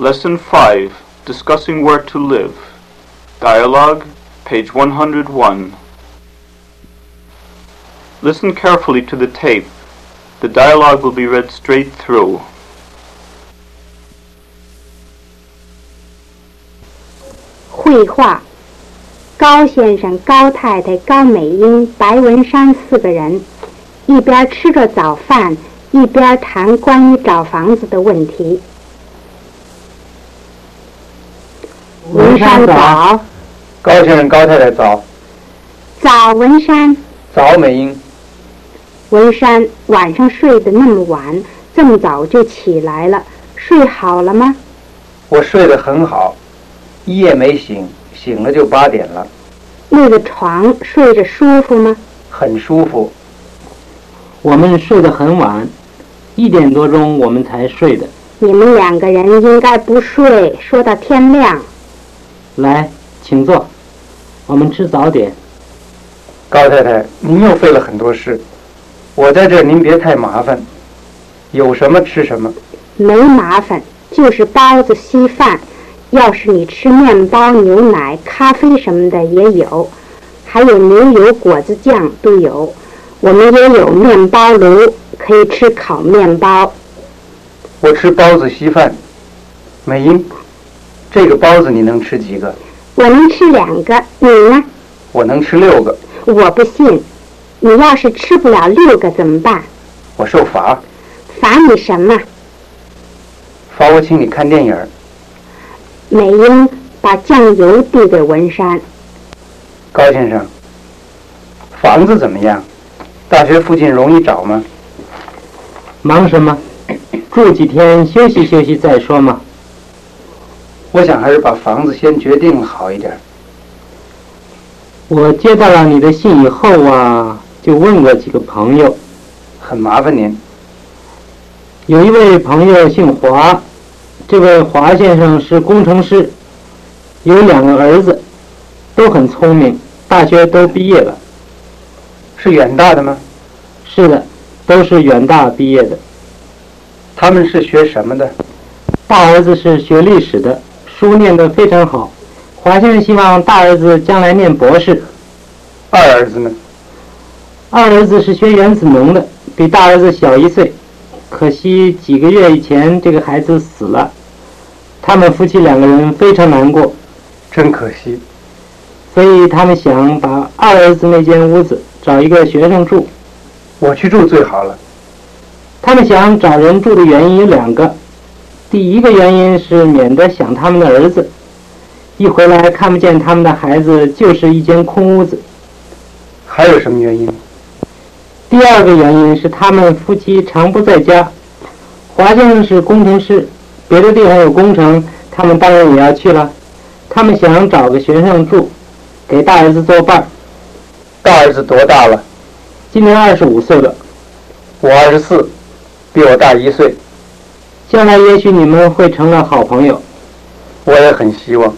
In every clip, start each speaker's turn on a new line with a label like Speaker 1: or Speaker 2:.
Speaker 1: Lesson 5 Discussing Where to Live. Dialogue, page 101. Listen carefully to the tape. The dialogue will be read straight through.
Speaker 2: 文山早，
Speaker 3: 高先生、高太太早，
Speaker 2: 早文山，
Speaker 3: 早美英，
Speaker 2: 文山晚上睡得那么晚，这么早就起来了，睡好了吗？
Speaker 3: 我睡得很好，一夜没醒，醒了就八点了，
Speaker 2: 那个床睡着舒服吗？
Speaker 3: 很舒服。
Speaker 4: 我们睡得很晚，一点多钟我们才睡的。
Speaker 2: 你们两个人应该不睡，说到天亮。
Speaker 4: 来，请坐，我们吃早点。
Speaker 3: 高太太，您又费了很多事，我在这儿您别太麻烦，有什么吃什么。
Speaker 2: 没麻烦，就是包子、稀饭。要是你吃面包、牛奶、咖啡什么的也有，还有牛油果子酱都有。我们也有面包炉，可以吃烤面包。
Speaker 3: 我吃包子、稀饭。美英，这个包子你能吃几个？
Speaker 2: 我能吃两个，你呢？
Speaker 3: 我能吃六个。
Speaker 2: 我不信。你要是吃不了六个怎么办？
Speaker 3: 我受罚，
Speaker 2: 罚你什么？
Speaker 3: 罚我请你看电影儿。
Speaker 2: 美英把酱油递给文山。
Speaker 3: 高先生，房子怎么样？大学附近容易找吗？
Speaker 4: 忙什么？住几天休息休息再说嘛。
Speaker 3: 我想还是把房子先决定了好一点。
Speaker 4: 我接到了你的信以后啊，就问过几个朋友，
Speaker 3: 很麻烦您。
Speaker 4: 有一位朋友姓华，这位华先生是工程师，有两个儿子，都很聪明，大学都毕业了。
Speaker 3: 是远大的吗？
Speaker 4: 是的，都是远大毕业的。
Speaker 3: 他们是学什么的？
Speaker 4: 大儿子是学历史的，书念得非常好。华先生希望大儿子将来念博士。
Speaker 3: 二儿子呢？
Speaker 4: 二儿子是学原子能的，比大儿子小一岁。可惜几个月以前这个孩子死了，他们夫妻两个人非常难过，
Speaker 3: 真可惜。
Speaker 4: 所以他们想把二儿子那间屋子找一个学生住。
Speaker 3: 我去住最好了。
Speaker 4: 他们想找人住的原因有两个，第一个原因是免得想他们的儿子，一回来看不见他们的孩子，就是一间空屋子。
Speaker 3: 还有什么原因？
Speaker 4: 第二个原因是他们夫妻常不在家。华先生是工程师，别的地方有工程，他们当然也要去了。他们想找个学生住，给大儿子作伴儿。
Speaker 3: 大儿子多大了？
Speaker 4: 今年二十五岁了，
Speaker 3: 我二十四，比我大一岁。
Speaker 4: 将来也许你们会成了好朋友。
Speaker 3: 我也很希望。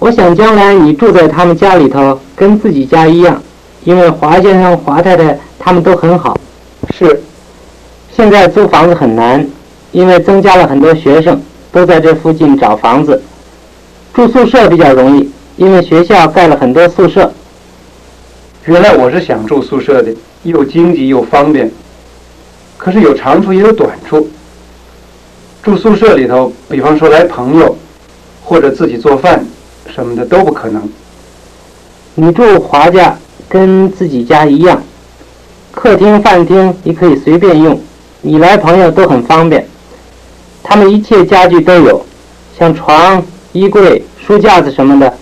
Speaker 4: 我想将来你住在他们家里头，跟自己家一样，因为华先生、华太太他们都很好。
Speaker 3: 是，
Speaker 4: 现在租房子很难，因为增加了很多学生，都在这附近找房子。住宿舍比较容易，因为学校盖了很多宿舍。
Speaker 3: 原来我是想住宿舍的，又经济又方便。可是有长处也有短处。住宿舍里头，比方说来朋友，或者自己做饭什么的都不可能。
Speaker 4: 你住华家跟自己家一样，客厅、饭厅你可以随便用，你来朋友都很方便。他们一切家具都有，像床、衣柜、书架子什么的。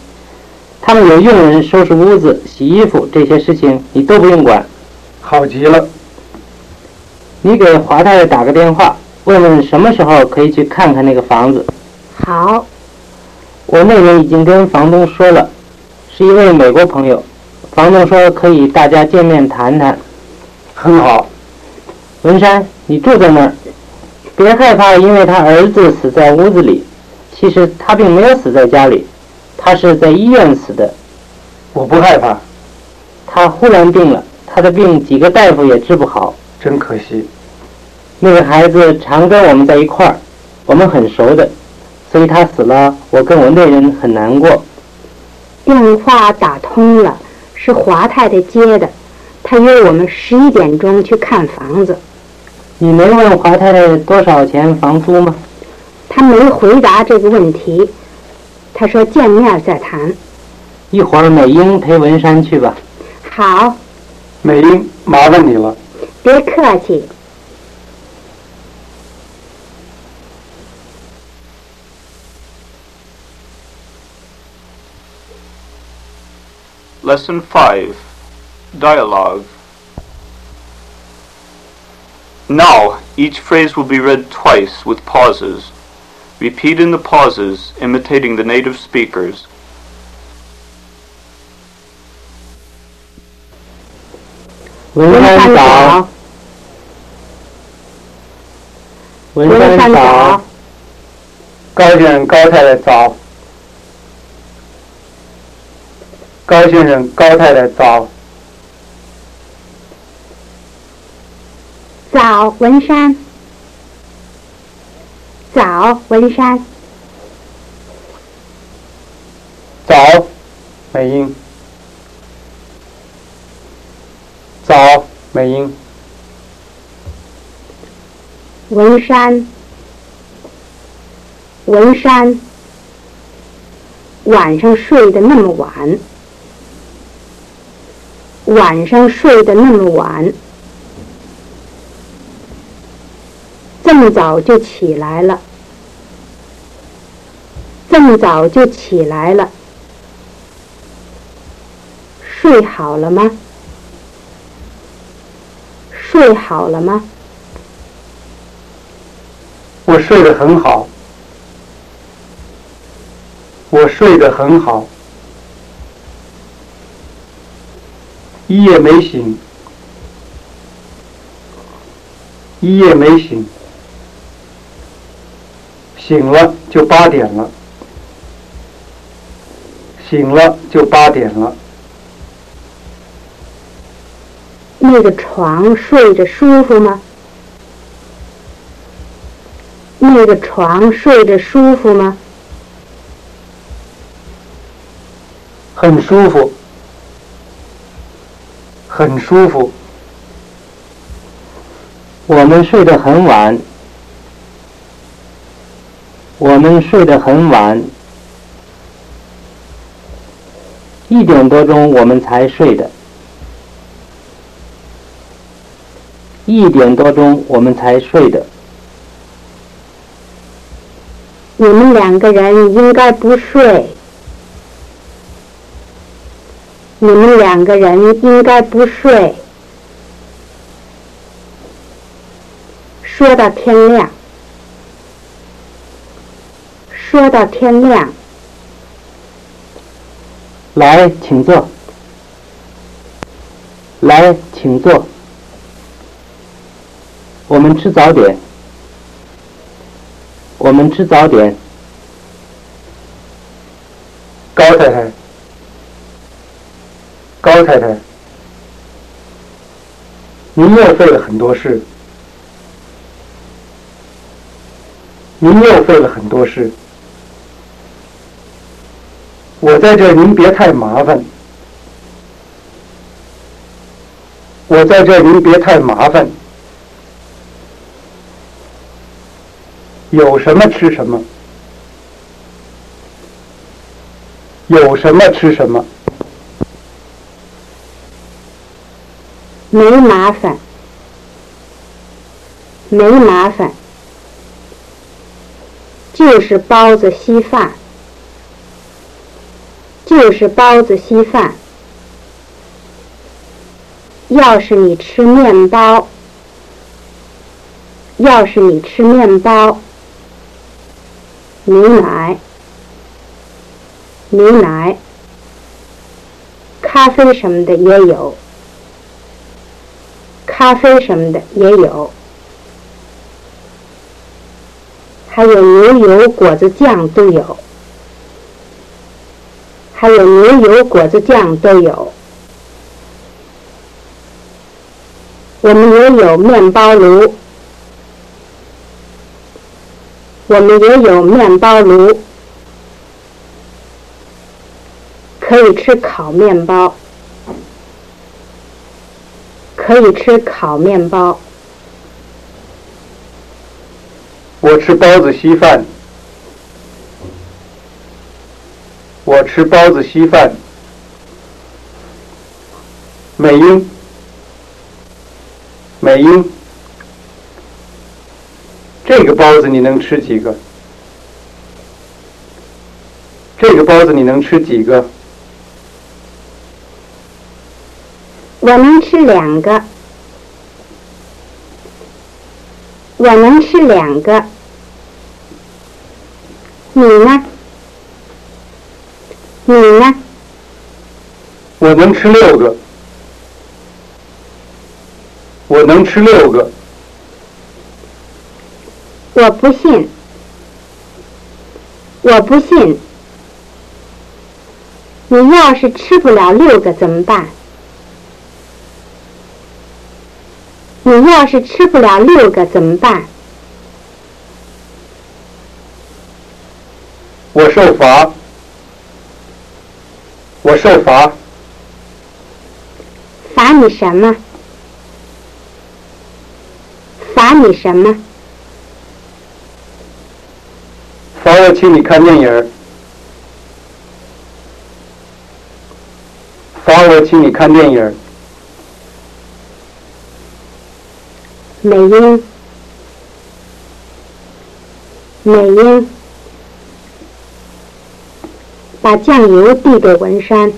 Speaker 4: 他们有佣人收拾屋子、洗衣服这些事情，你都不用管。
Speaker 3: 好极了。
Speaker 4: 你给华太太打个电话，问问什么时候可以去看看那个房子。
Speaker 2: 好，
Speaker 4: 我那边已经跟房东说了，是一位美国朋友。房东说可以大家见面谈谈。
Speaker 3: 很好。
Speaker 4: 文山，你住在那儿，别害怕，因为他儿子死在屋子里。其实他并没有死在家里，他是在医院死的。
Speaker 3: 我不害怕，
Speaker 4: 他忽然病了，他的病几个大夫也治不好。
Speaker 3: 真可惜。
Speaker 4: 那个孩子常跟我们在一块儿，我们很熟的。所以他死了，我跟我内人很难过。
Speaker 2: 电话打通了，是华太太接的，她约我们十一点钟去看房子。
Speaker 4: 你没问华太太多少钱房租吗？
Speaker 2: 她没回答这个问题，她说见面再谈。
Speaker 4: 一会儿美英陪文山去吧。
Speaker 2: 好，
Speaker 3: 美英，麻烦你了。
Speaker 2: 别客气。
Speaker 1: Lesson 5 Dialogue. Now, each phrase will be read twice with pauses. Repeat in the pauses, imitating the native speakers.
Speaker 3: 高先生、高太太早。早，
Speaker 2: 文山。早，文山。
Speaker 3: 早，美英。早，美英。
Speaker 2: 文山，文山，晚上睡得那么晚，晚上睡得那么晚，这么早就起来了，这么早就起来了，睡好了吗？睡好了吗？
Speaker 3: 我睡得很好。我睡得很好。一夜没醒。一夜没醒。醒了就八点了。醒了就八点了。
Speaker 2: 那个床睡着舒服吗？那个床睡着舒服吗？
Speaker 3: 很舒服。很舒服。
Speaker 4: 我们睡得很晚，我们睡得很晚，一点多钟我们才睡的，一点多钟我们才睡的。
Speaker 2: 你们两个人应该不睡。你们两个人应该不睡。说到天亮，说到天亮，
Speaker 4: 来，请坐。来，请坐。我们吃早点。我们吃早点。
Speaker 3: 高太太，高太太，您又费了很多事。您又费了很多事。我在这，您别太麻烦。我在这，您别太麻烦。有什么吃什么。有什么吃什么。
Speaker 2: 没麻烦，没麻烦，就是包子稀饭，就是包子稀饭。要是你吃面包，要是你吃面包，牛奶，牛奶，咖啡什么的也有。咖啡什么的也有，还有牛油果子酱都有，还有牛油果子酱都有。我们也有面包炉，我们也有面包炉，可以吃烤面包，可以吃烤面包。
Speaker 3: 我吃包子稀饭。我吃包子稀饭。美英，美英，这个包子你能吃几个？这个包子你能吃几个？
Speaker 2: 我能吃两个。我能吃两个。你呢？你呢？
Speaker 3: 我能吃六个。我能吃六个。
Speaker 2: 我不信。我不信。你要是吃不了六个怎么办？你要是吃不了六个怎么办？
Speaker 3: 我受罚。我受罚。
Speaker 2: 罚你什么？罚你什么？
Speaker 3: 罚我请你看电影儿。罚我请你看电影
Speaker 2: 美英，美英，把酱油递给文山，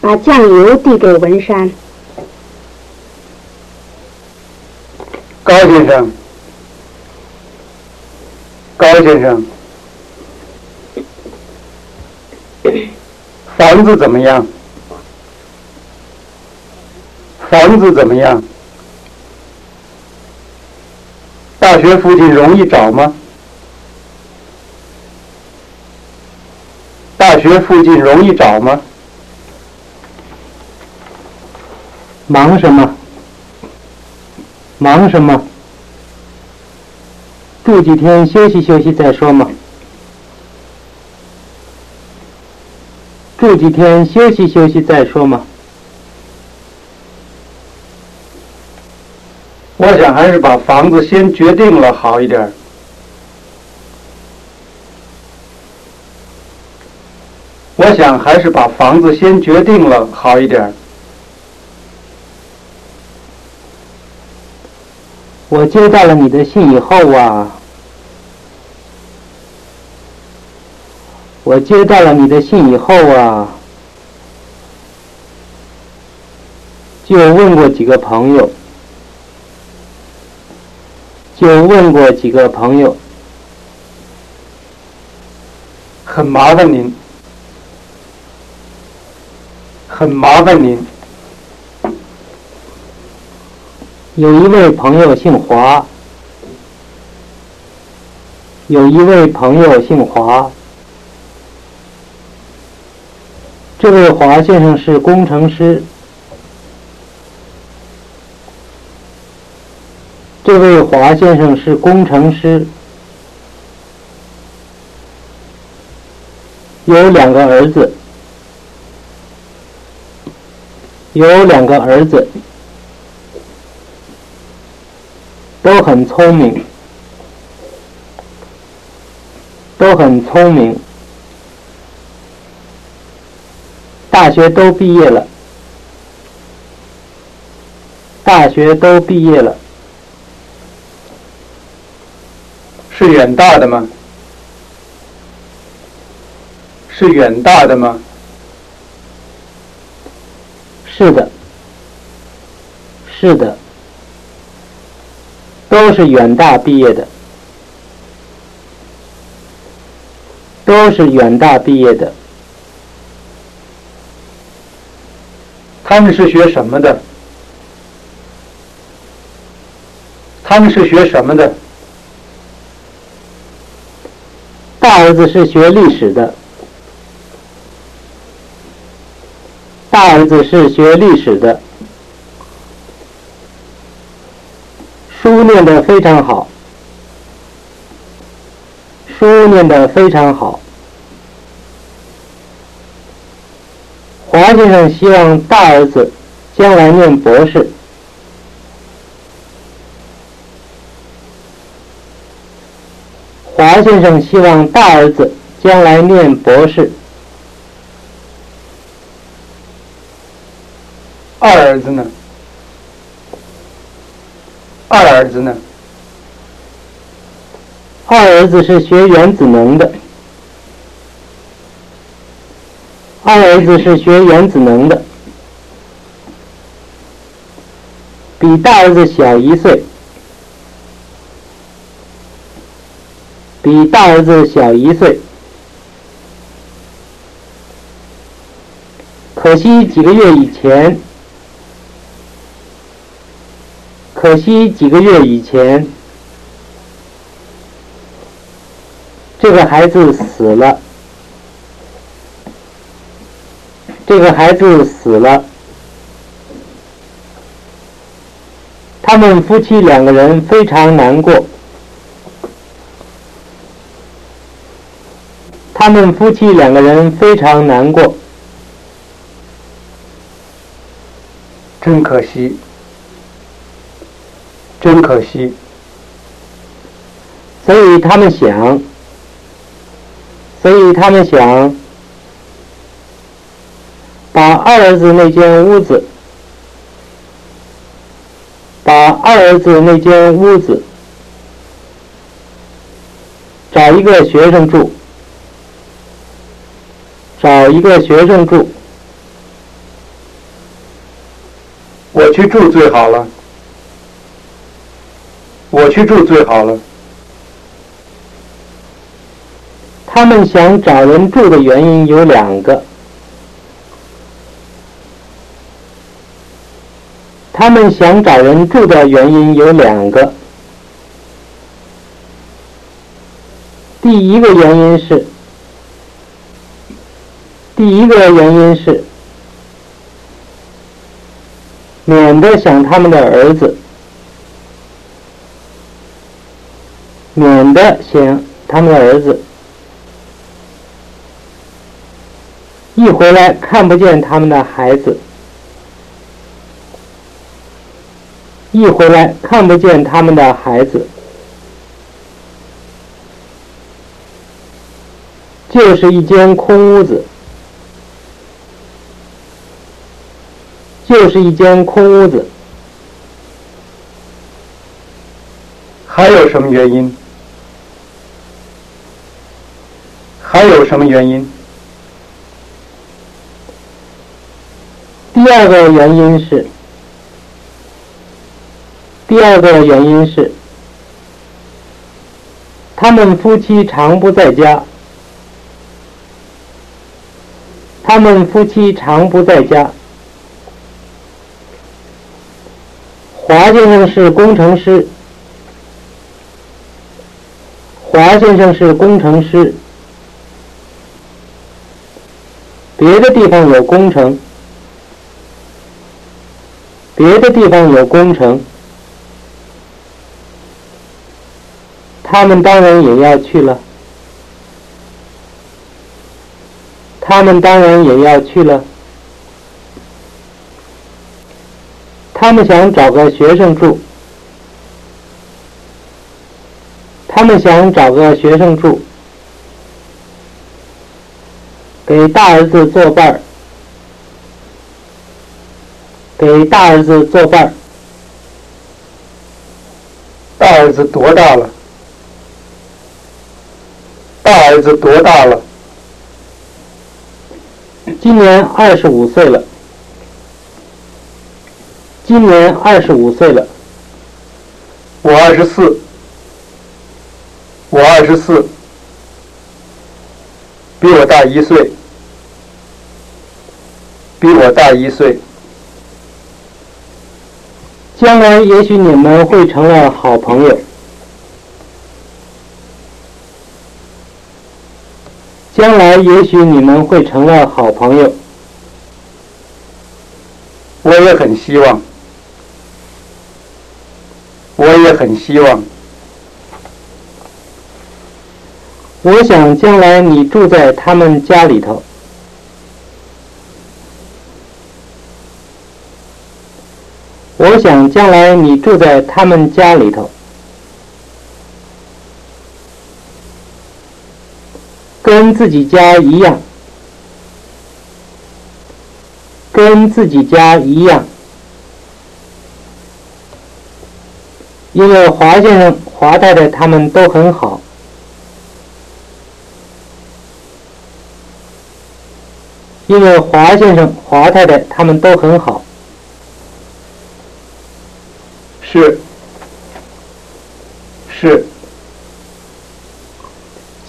Speaker 2: 把酱油递给文山。
Speaker 3: 高先生，高先生，房子怎么样？房子怎么样？大学附近容易找吗？大学附近容易找吗？
Speaker 4: 忙什么？忙什么？住几天休息休息再说嘛。住几天休息休息再说嘛。
Speaker 3: 我想还是把房子先决定了好一点。我想还是把房子先决定了好一点。
Speaker 4: 我接到了你的信以后啊，我接到了你的信以后啊，就问过几个朋友，就问过几个朋友，
Speaker 3: 很麻烦您，很麻烦您。
Speaker 4: 有一位朋友姓华，有一位朋友姓华。这位华先生是工程师，这位华先生是工程师，有两个儿子，有两个儿子。都很聪明，都很聪明，大学都毕业了，大学都毕业了，
Speaker 3: 是远大的吗？是远大的吗？
Speaker 4: 是的，是的。都是远大毕业的，都是远大毕业的。
Speaker 3: 他们是学什么的？他们是学什么的？
Speaker 4: 大儿子是学历史的，大儿子是学历史的，书念得非常好，书念得非常好。华先生希望大儿子将来念博士。华先生希望大儿子将来念博士。
Speaker 3: 二儿子呢？二儿子呢？
Speaker 4: 二儿子是学原子能的。二儿子是学原子能的，比大儿子小一岁，比大儿子小一岁。可惜几个月以前，可惜几个月以前，这个孩子死了。这个孩子死了，他们夫妻两个人非常难过。他们夫妻两个人非常难过，
Speaker 3: 真可惜，真可惜。
Speaker 4: 所以他们想，所以他们想。把二儿子那间屋子，把二儿子那间屋子找一个学生住，找一个学生住，
Speaker 3: 我去住最好了，我去住最好了。
Speaker 4: 他们想找人住的原因有两个。他们想找人住的原因有两个。第一个原因是，第一个原因是，免得想他们的儿子，免得想他们的儿子，一回来看不见他们的孩子。一回来看不见他们的孩子，就是一间空屋子，就是一间空屋子。
Speaker 3: 还有什么原因？还有什么原因？
Speaker 4: 第二个原因是。第二个原因是，他们夫妻常不在家。他们夫妻常不在家。华先生是工程师。华先生是工程师。别的地方有工程。别的地方有工程。他们当然也要去了。他们当然也要去了。他们想找个学生住。他们想找个学生住，给大儿子作伴儿。给大儿子作伴儿。
Speaker 3: 大儿子多大了？大儿子多大了？
Speaker 4: 今年二十五岁了。今年二十五岁了。
Speaker 3: 我二十四。我二十四，比我大一岁。比我大一岁。
Speaker 4: 将来也许你们会成了好朋友。将来也许你们会成了好朋友，
Speaker 3: 我也很希望，我也很希望。
Speaker 4: 我想将来你住在他们家里头。我想将来你住在他们家里头，跟自己家一样，跟自己家一样。因为华先生、华太太他们都很好。因为华先生、华太太他们都很好。
Speaker 3: 是，是。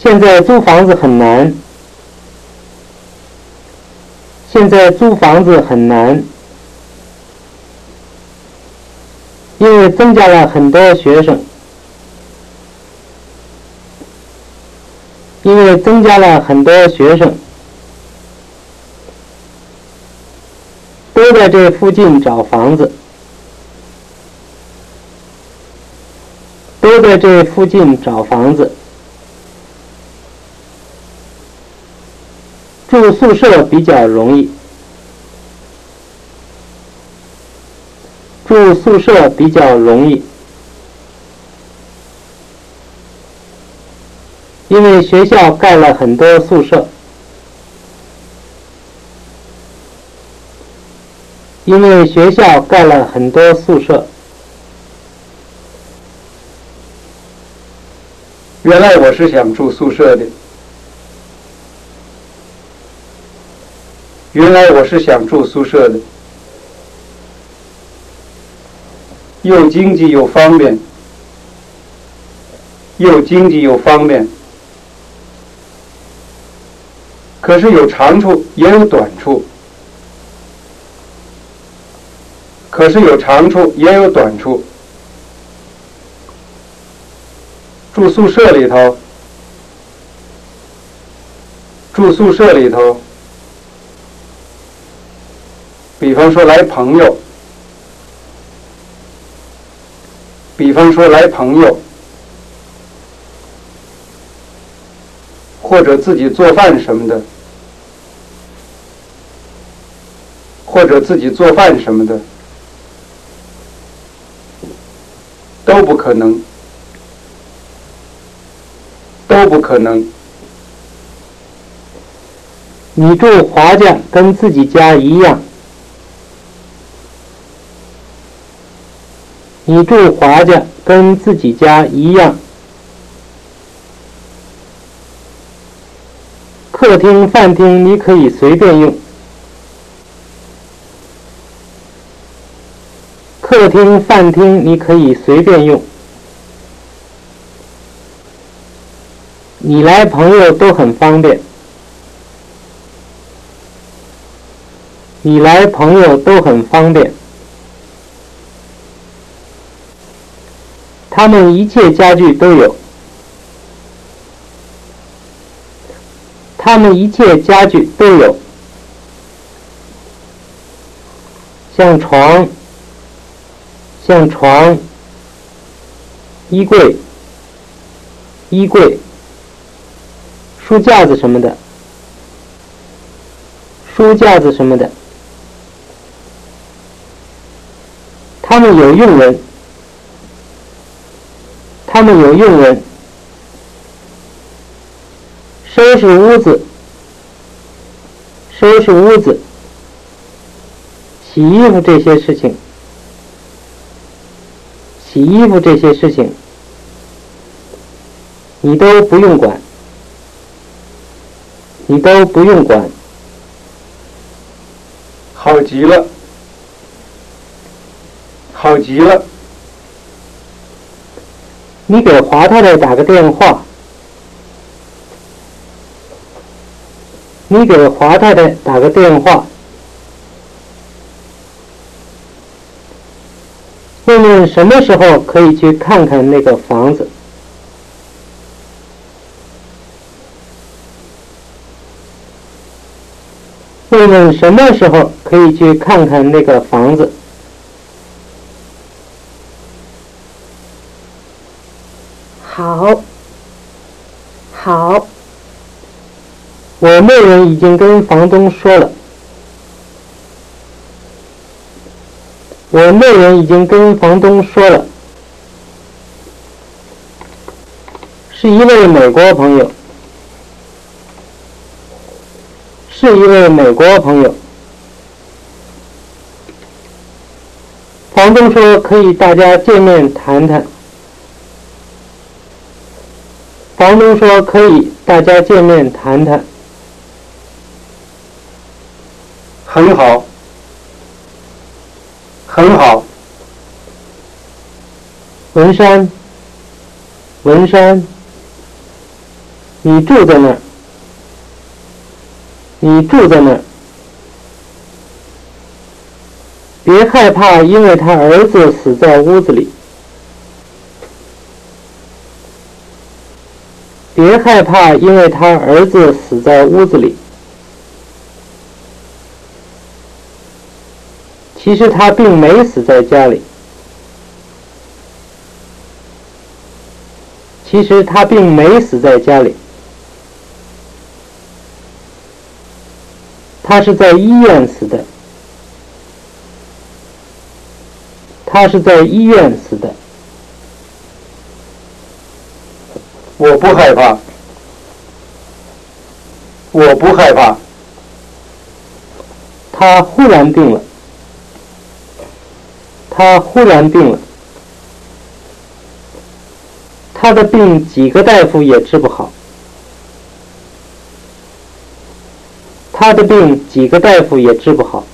Speaker 4: 现在租房子很难。现在租房子很难，因为增加了很多学生。因为增加了很多学生，都在这附近找房子。都在这附近找房子，住宿舍比较容易。住宿舍比较容易，因为学校盖了很多宿舍。因为学校盖了很多宿舍。
Speaker 3: 原来我是想住宿舍的。原来我是想住宿舍的，又经济又方便，又经济又方便。可是有长处也有短处，可是有长处也有短处。住宿舍里头，住宿舍里头，比方说来朋友，比方说来朋友，或者自己做饭什么的，或者自己做饭什么的，都不可能。都不可能。
Speaker 4: 你住华家跟自己家一样。你住华家跟自己家一样。客厅、饭厅你可以随便用。客厅、饭厅你可以随便用。你来朋友都很方便，你来朋友都很方便，他们一切家具都有，他们一切家具都有，像床，像床，衣柜，衣柜。书架子什么的，书架子什么的，他们有用人，他们有用人，收拾屋子，收拾屋子，洗衣服这些事情，洗衣服这些事情，你都不用管。你都不用管，
Speaker 3: 好极了，好极了。
Speaker 4: 你给华太太打个电话，你给华太太打个电话，问问什么时候可以去看看那个房子。问问什么时候可以去看看那个房子？
Speaker 2: 好，好。
Speaker 4: 我内人已经跟房东说了。我内人已经跟房东说了，是一位美国朋友，是一位美国朋友。房东说可以大家见面谈谈。房东说可以大家见面谈谈。
Speaker 3: 很好，很好。
Speaker 4: 文山，文山，你住在那儿，你住在那儿。别害怕，因为他儿子死在屋子里。别害怕，因为他儿子死在屋子里。其实他并没死在家里。其实他并没死在家里。他是在医院死的。他是在医院死的。
Speaker 3: 我不害怕，我不害怕。
Speaker 4: 他忽然病了。他忽然病了。他的病几个大夫也治不好。他的病几个大夫也治不好。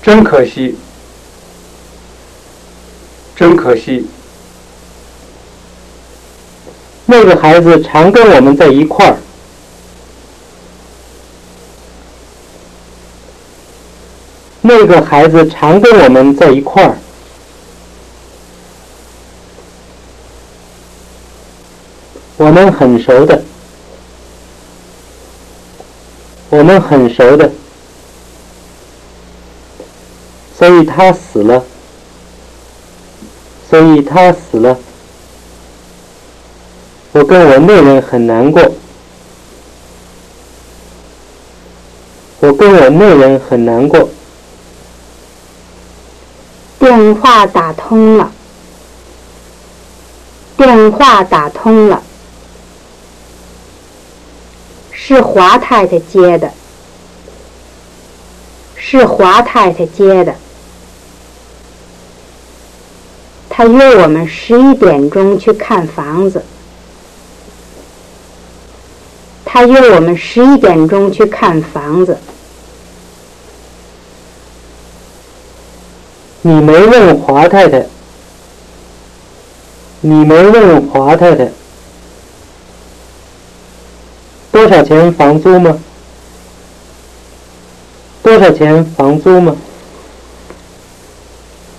Speaker 3: 真可惜，真可惜。
Speaker 4: 那个孩子常跟我们在一块儿。那个孩子常跟我们在一块儿。我们很熟的。我们很熟的。所以他死了。所以他死了。我跟我内人很难过。我跟我内人很难过。
Speaker 2: 电话打通了。电话打通了。是华太太接的。是华太太接的。她约我们十一点钟去看房子。他约我们十一点钟去看房子。
Speaker 4: 你没问华太太。你没问华太太。多少钱房租吗？多少钱房租吗？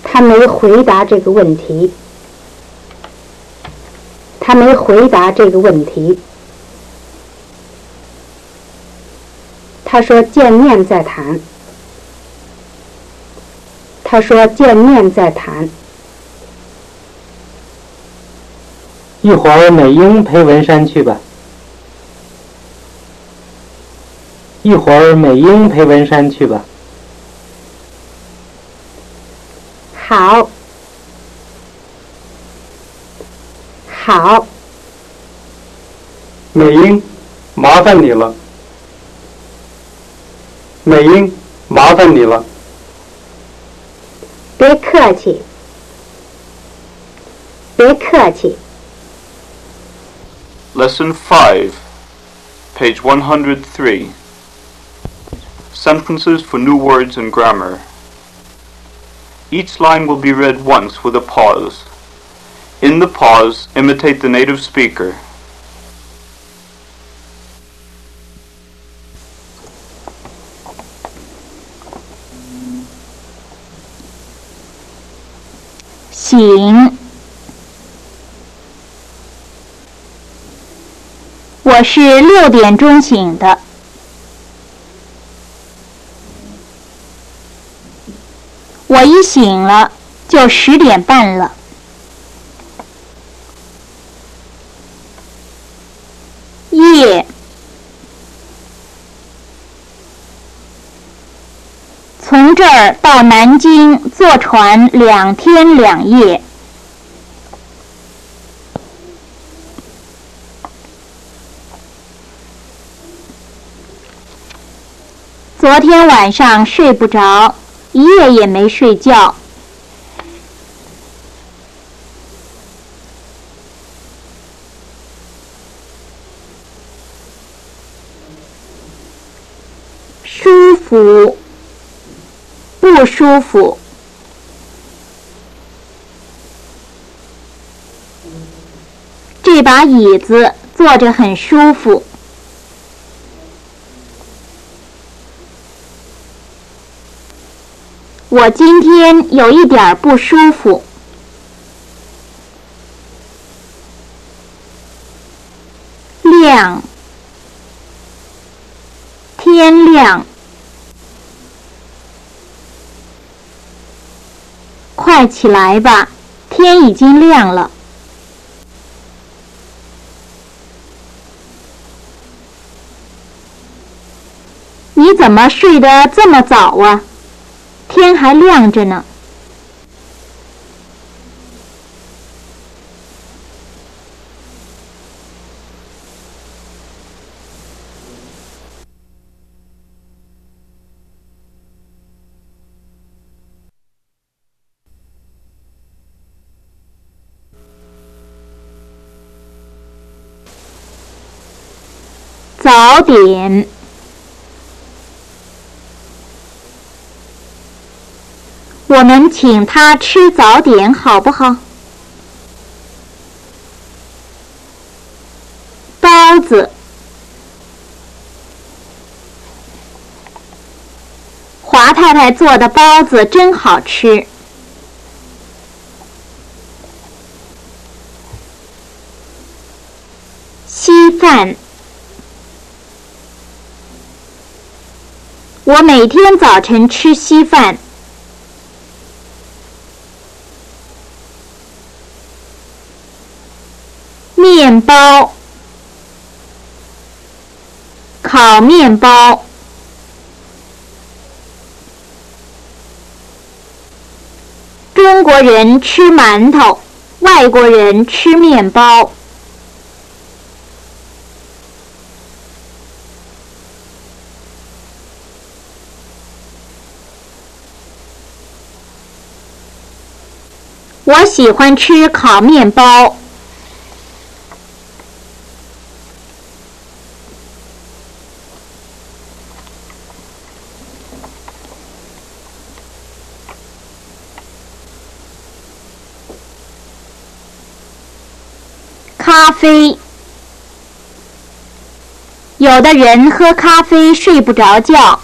Speaker 2: 他没回答这个问题。他没回答这个问题。他说见面再谈。他说见面再谈。
Speaker 4: 一会儿美英陪文山去吧。一会儿美英陪文山去吧。
Speaker 2: 好，好。
Speaker 3: 美英，麻烦你了。美英，麻烦你了。
Speaker 2: 别客气，别客气。
Speaker 1: Lesson 5, page 103. Sentences for new words and grammar. Each line will be read once with a pause. In the pause, imitate the native speaker.
Speaker 5: 醒，我是六点钟醒的。我一醒了就十点半了。夜。这儿到南京坐船两天两夜。昨天晚上睡不着，一夜也没睡觉。舒服。舒服。这把椅子坐着很舒服。我今天有一点不舒服。亮，天亮。起来吧，天已经亮了。你怎么睡得这么早啊？天还亮着呢。早点，我们请他吃早点好不好？包子，华太太做的包子真好吃。稀饭。我每天早晨吃稀饭。面包，烤面包。中国人吃馒头，外国人吃面包。我喜欢吃烤面包。咖啡，有的人喝咖啡睡不着觉。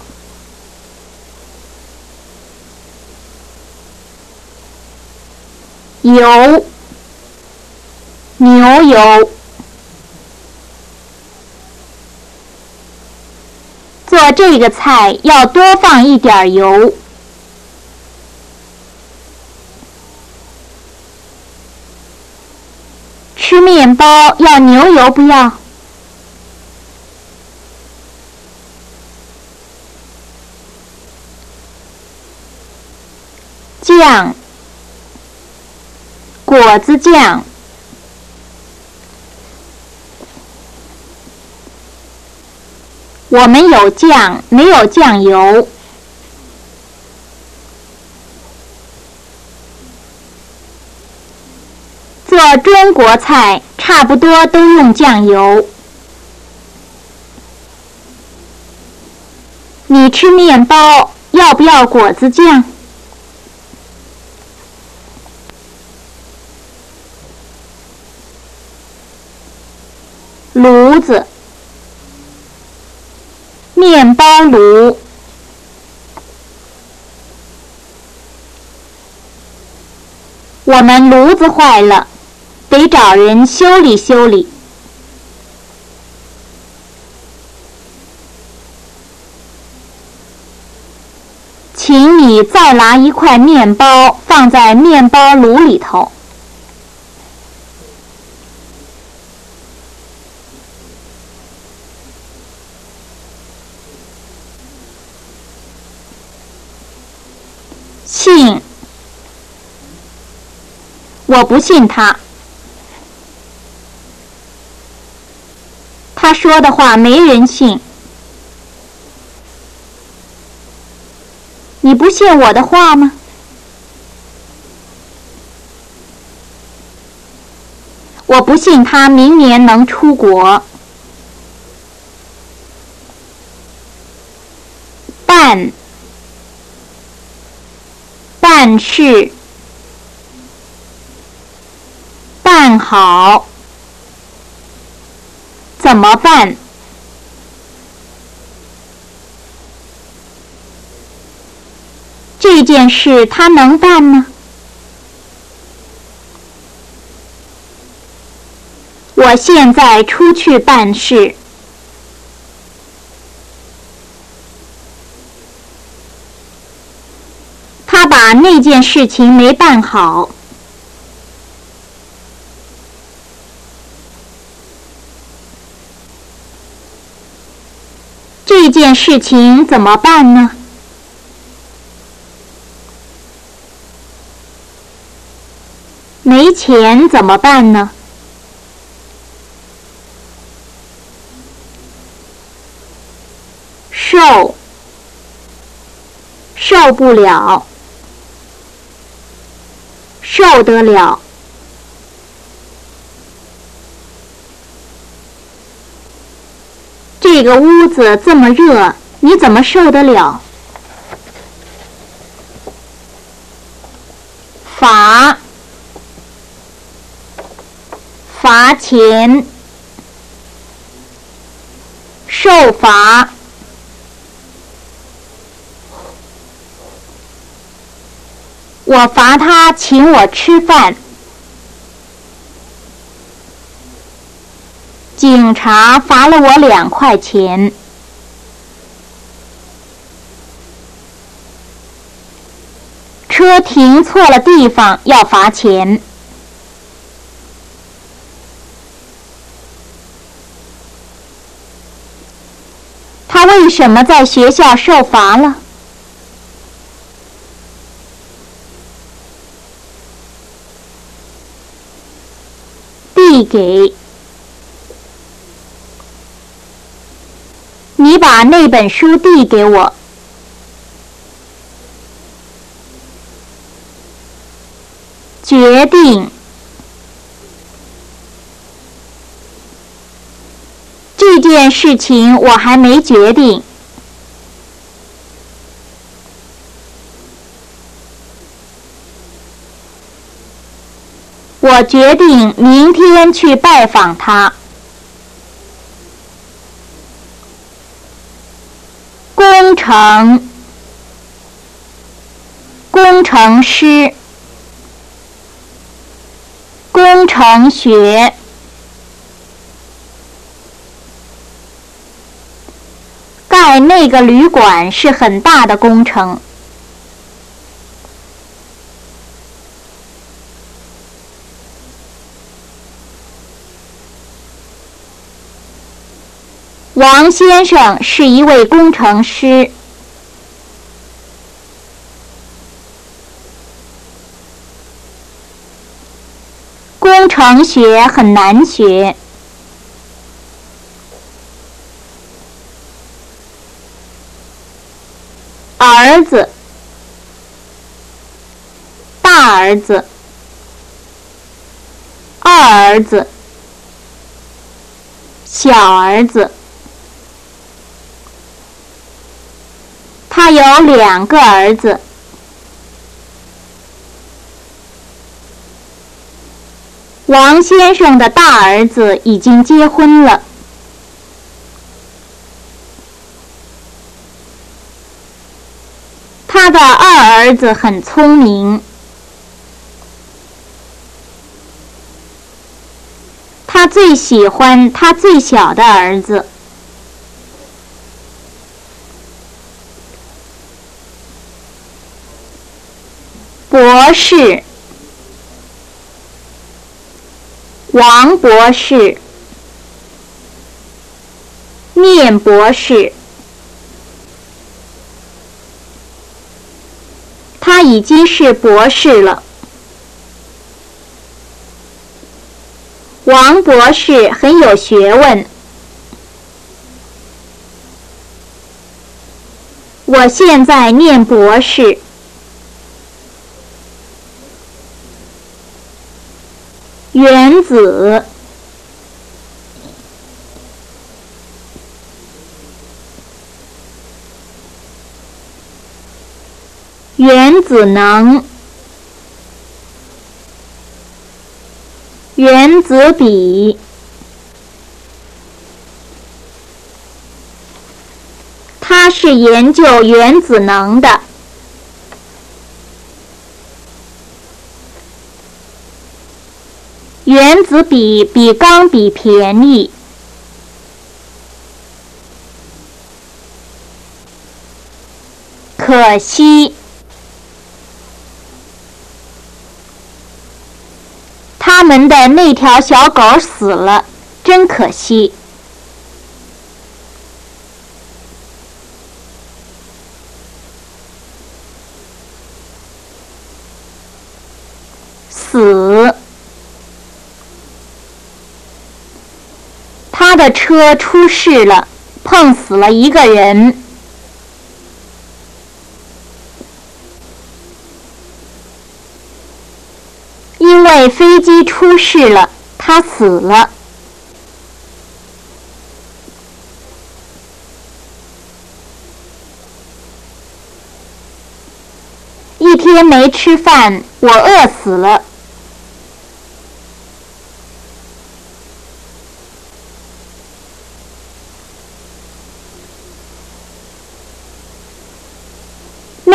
Speaker 5: 油，牛油。做这个菜要多放一点油。吃面包要牛油不要？酱。果子酱，我们有酱，没有酱油。做中国菜差不多都用酱油。你吃面包要不要果子酱？炉子，面包炉。我们炉子坏了，得找人修理修理。请你再拿一块面包放在面包炉里头。信，我不信他。他说的话没人信。你不信我的话吗？我不信他明年能出国。办，办事，办好，怎么办？这件事他能办吗？我现在出去办事。把那件事情没办好。这件事情怎么办呢？没钱怎么办呢？受，受不了，受得了。这个屋子这么热，你怎么受得了？罚，罚钱，受罚。我罚他请我吃饭。警察罚了我两块钱。车停错了地方要罚钱。他为什么在学校受罚了？给，你把那本书递给我。决定，这件事情我还没决定。我决定明天去拜访他。工程，工程师，工程学，盖那个旅馆是很大的工程。王先生是一位工程师。工程学很难学。儿子，大儿子，二儿子，小儿子。他有两个儿子。王先生的大儿子已经结婚了。他的二儿子很聪明。他最喜欢他最小的儿子。博士，王博士，念博士，他已经是博士了。王博士很有学问。我现在念博士。原子。原子能。原子笔。他是研究原子能的。原子笔比钢笔便宜。可惜，他们的那条小狗死了，真可惜。死。他的车出事了，碰死了一个人。因为飞机出事了，他死了。一天没吃饭，我饿死了。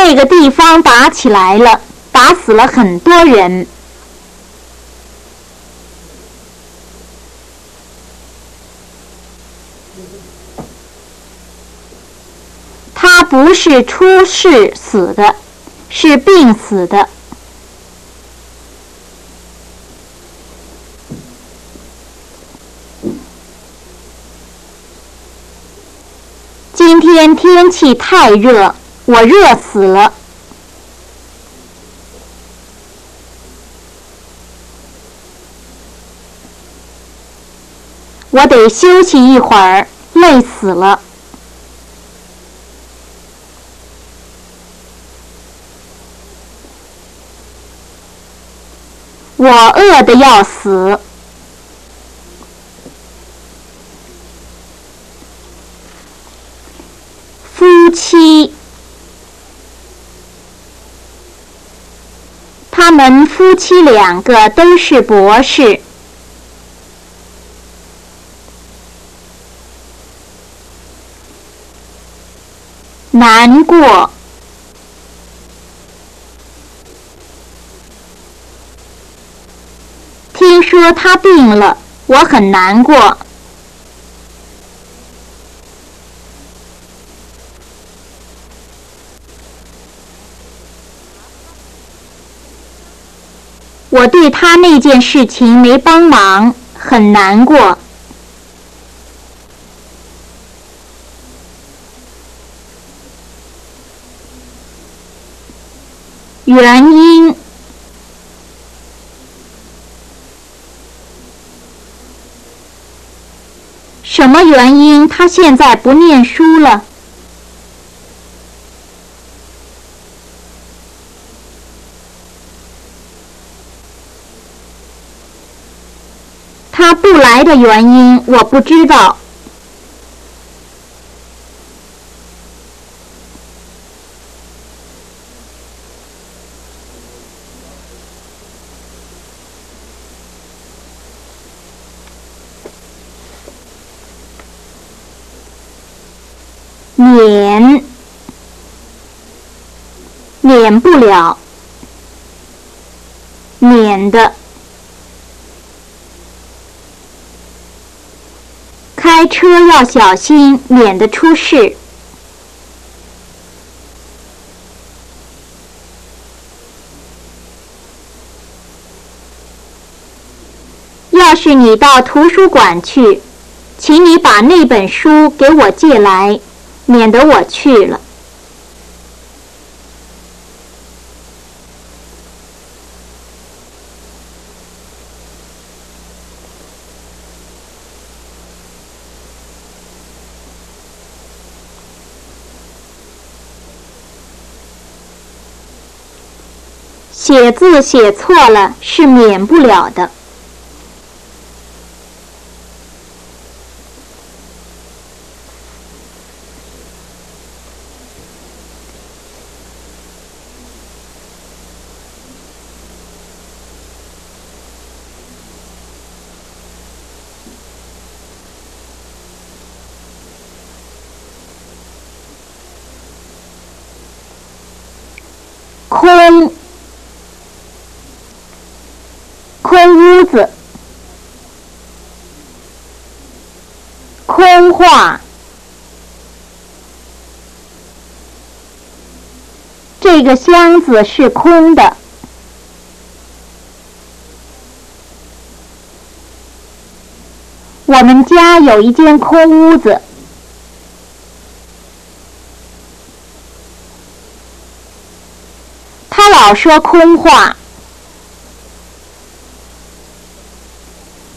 Speaker 5: 那个地方打起来了，打死了很多人。他不是出事死的，是病死的。今天天气太热。我热死了，我得休息一会儿，累死了。我饿得要死。夫妻。他们夫妻两个都是博士。难过。听说他病了，我很难过。我对他那件事情没帮忙，很难过。原因？什么原因？他现在不念书了？他不来的原因我不知道。免，免不了，免的。车要小心，免得出事。要是你到图书馆去，请你把那本书给我借来，免得我去了。写字写错了是免不了的。空，空屋子，空话，这个箱子是空的。我们家有一间空屋子。他老说空话。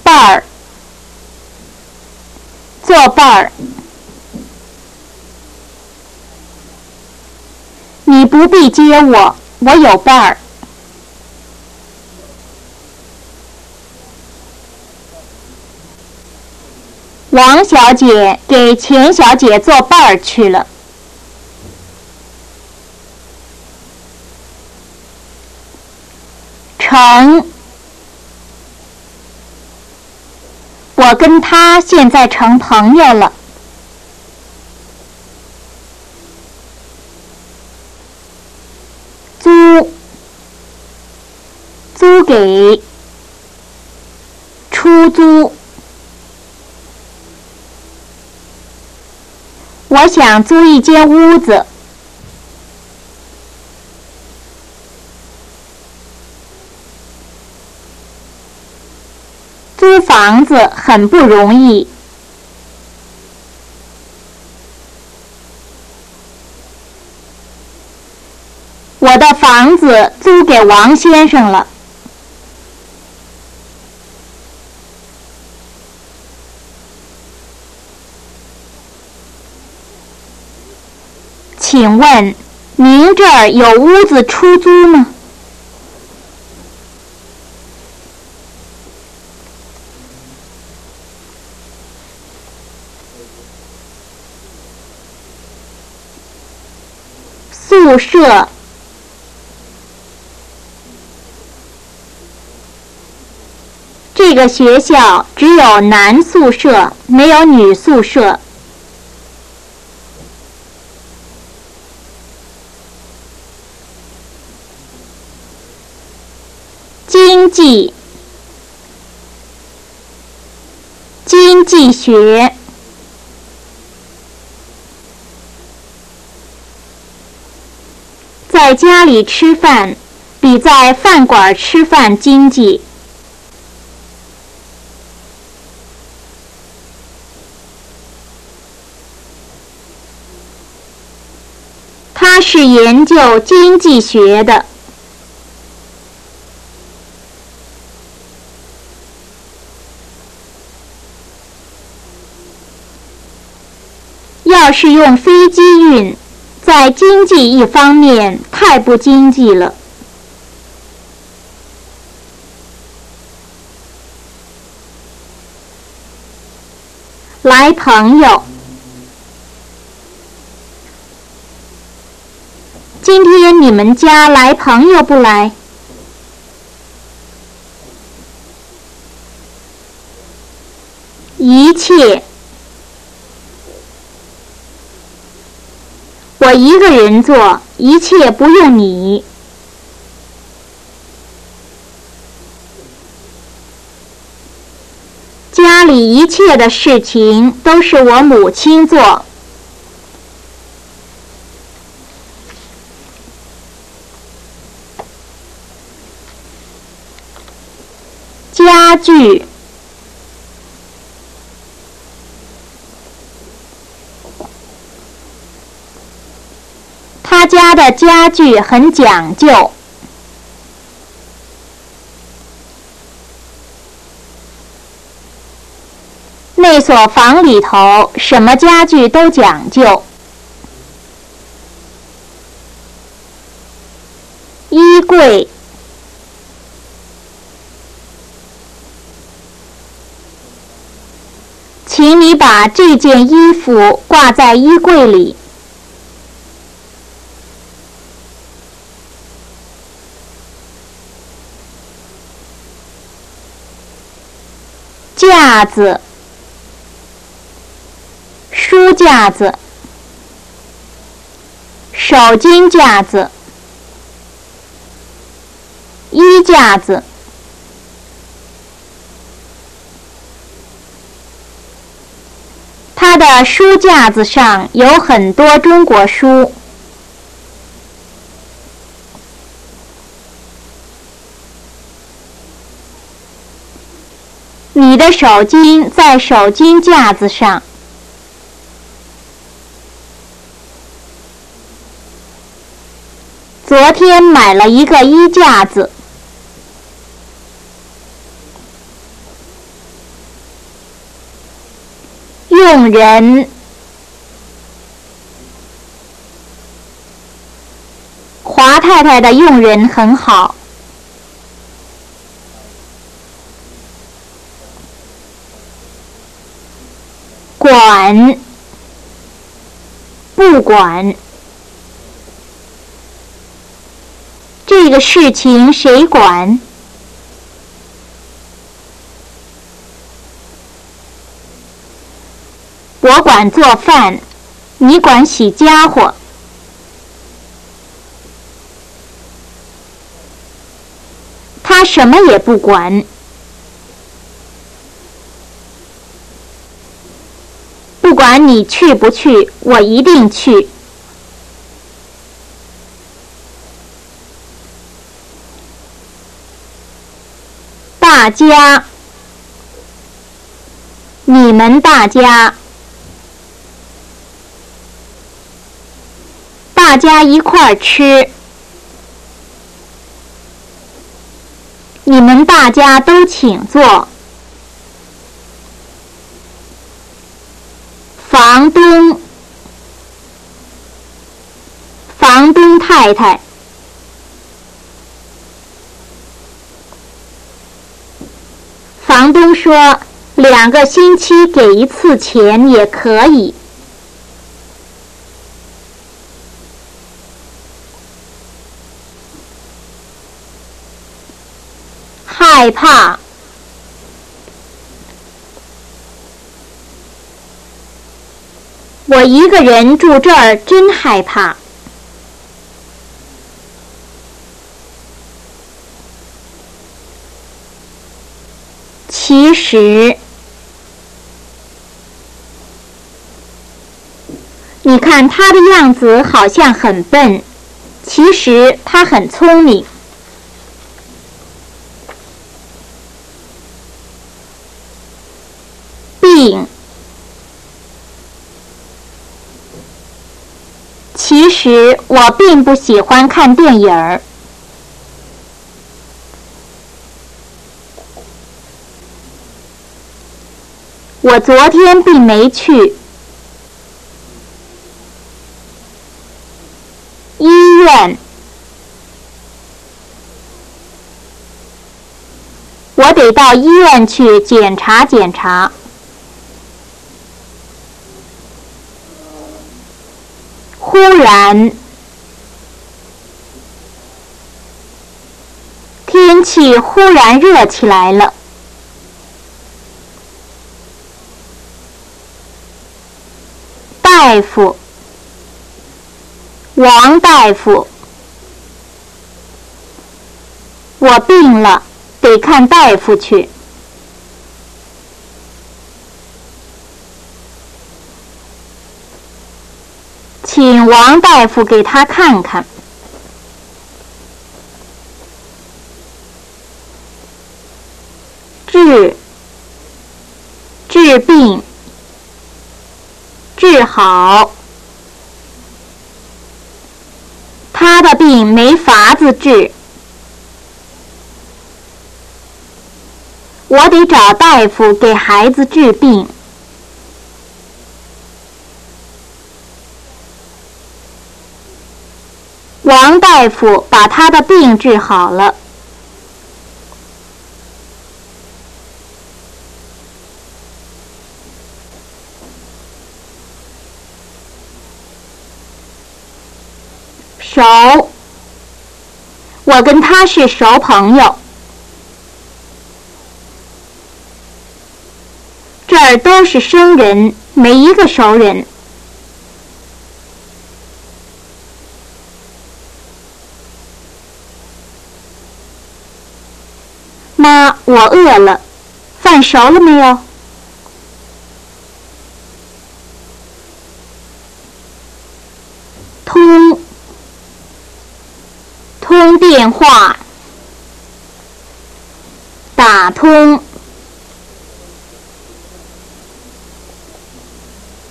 Speaker 5: 伴儿，做伴儿，你不必接我，我有伴儿。王小姐给钱小姐做伴儿去了。成，我跟他现在成朋友了。租，租给，出租。我想租一间屋子。租房子很不容易。我的房子租给王先生了。请问，您这儿有屋子出租吗？宿舍，这个学校只有男宿舍，没有女宿舍。经济，经济学。在家里吃饭比在饭馆吃饭经济。他是研究经济学的。要是用飞机运。在经济一方面太不经济了。来朋友，今天你们家来朋友不来？一切。我一个人做，一切不用你。家里一切的事情都是我母亲做。家具。他家的家具很讲究。那所房里头什么家具都讲究。衣柜。请你把这件衣服挂在衣柜里。架子，书架子，手巾架子，衣架子。他的书架子上有很多中国书。你的手巾在手巾架子上。昨天买了一个衣架子。用人，华太太的用人很好。管，不管，这个事情谁管？我管做饭，你管洗家伙。他什么也不管。不管你去不去，我一定去。大家，你们大家，大家一块儿吃。你们大家都请坐。房东，房东太太，房东说两个星期给一次钱也可以。害怕。我一个人住这儿真害怕。其实，你看他的样子好像很笨，其实他很聪明。病。其实我并不喜欢看电影儿。我昨天并没去医院，我得到医院去检查检查。忽然，天气忽然热起来了。大夫，王大夫，我病了，得看大夫去。请王大夫给他看看。治我得找大夫给孩子治病。王大夫把他的病治好了。手我跟他是熟朋友。这儿都是生人，没一个熟人。妈，我饿了，饭熟了没有？通，通电话，打通。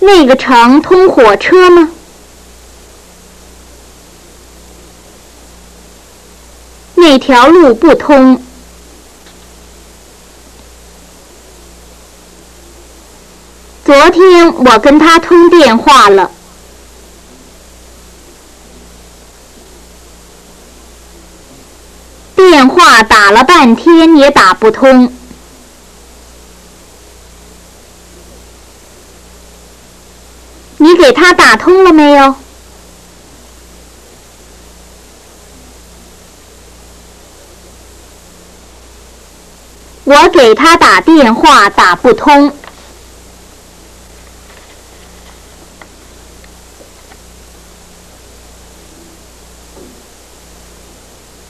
Speaker 5: 那个城通火车吗？那条路不通。昨天我跟他通电话了，电话打了半天也打不通。你给他打通了没有？我给他打电话打不通。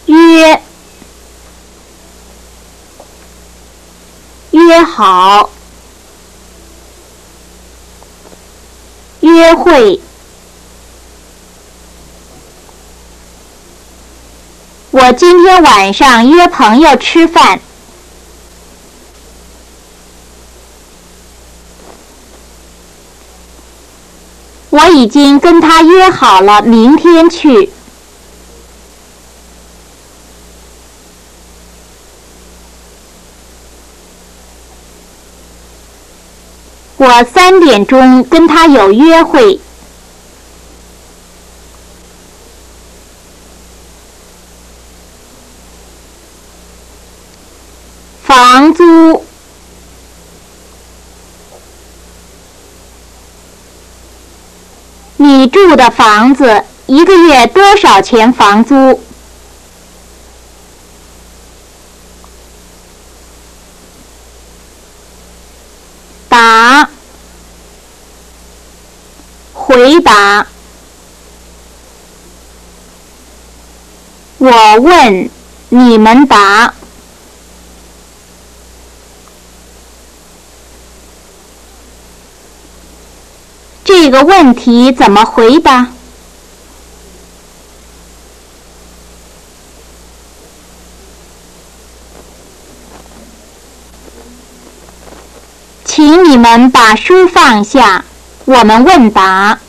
Speaker 5: 约，约好。约会，我今天晚上约朋友吃饭。我已经跟他约好了，明天去。我三点钟跟他有约会。房租，你住的房子一个月多少钱房租？回答。我问，你们答。这个问题怎么回答？请你们把书放下。我们问答，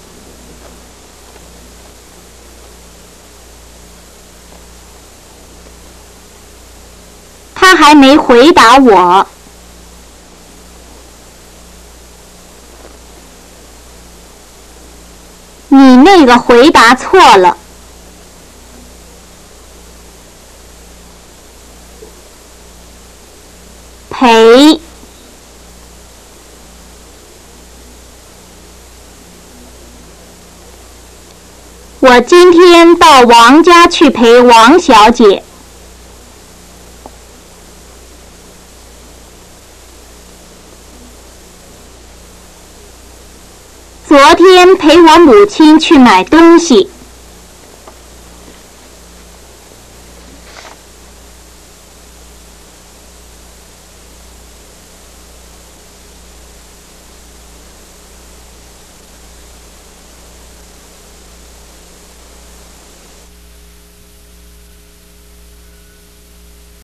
Speaker 5: 还没回答我。你那个回答错了，陪。我今天到王家去陪王小姐。昨天陪我母亲去买东西。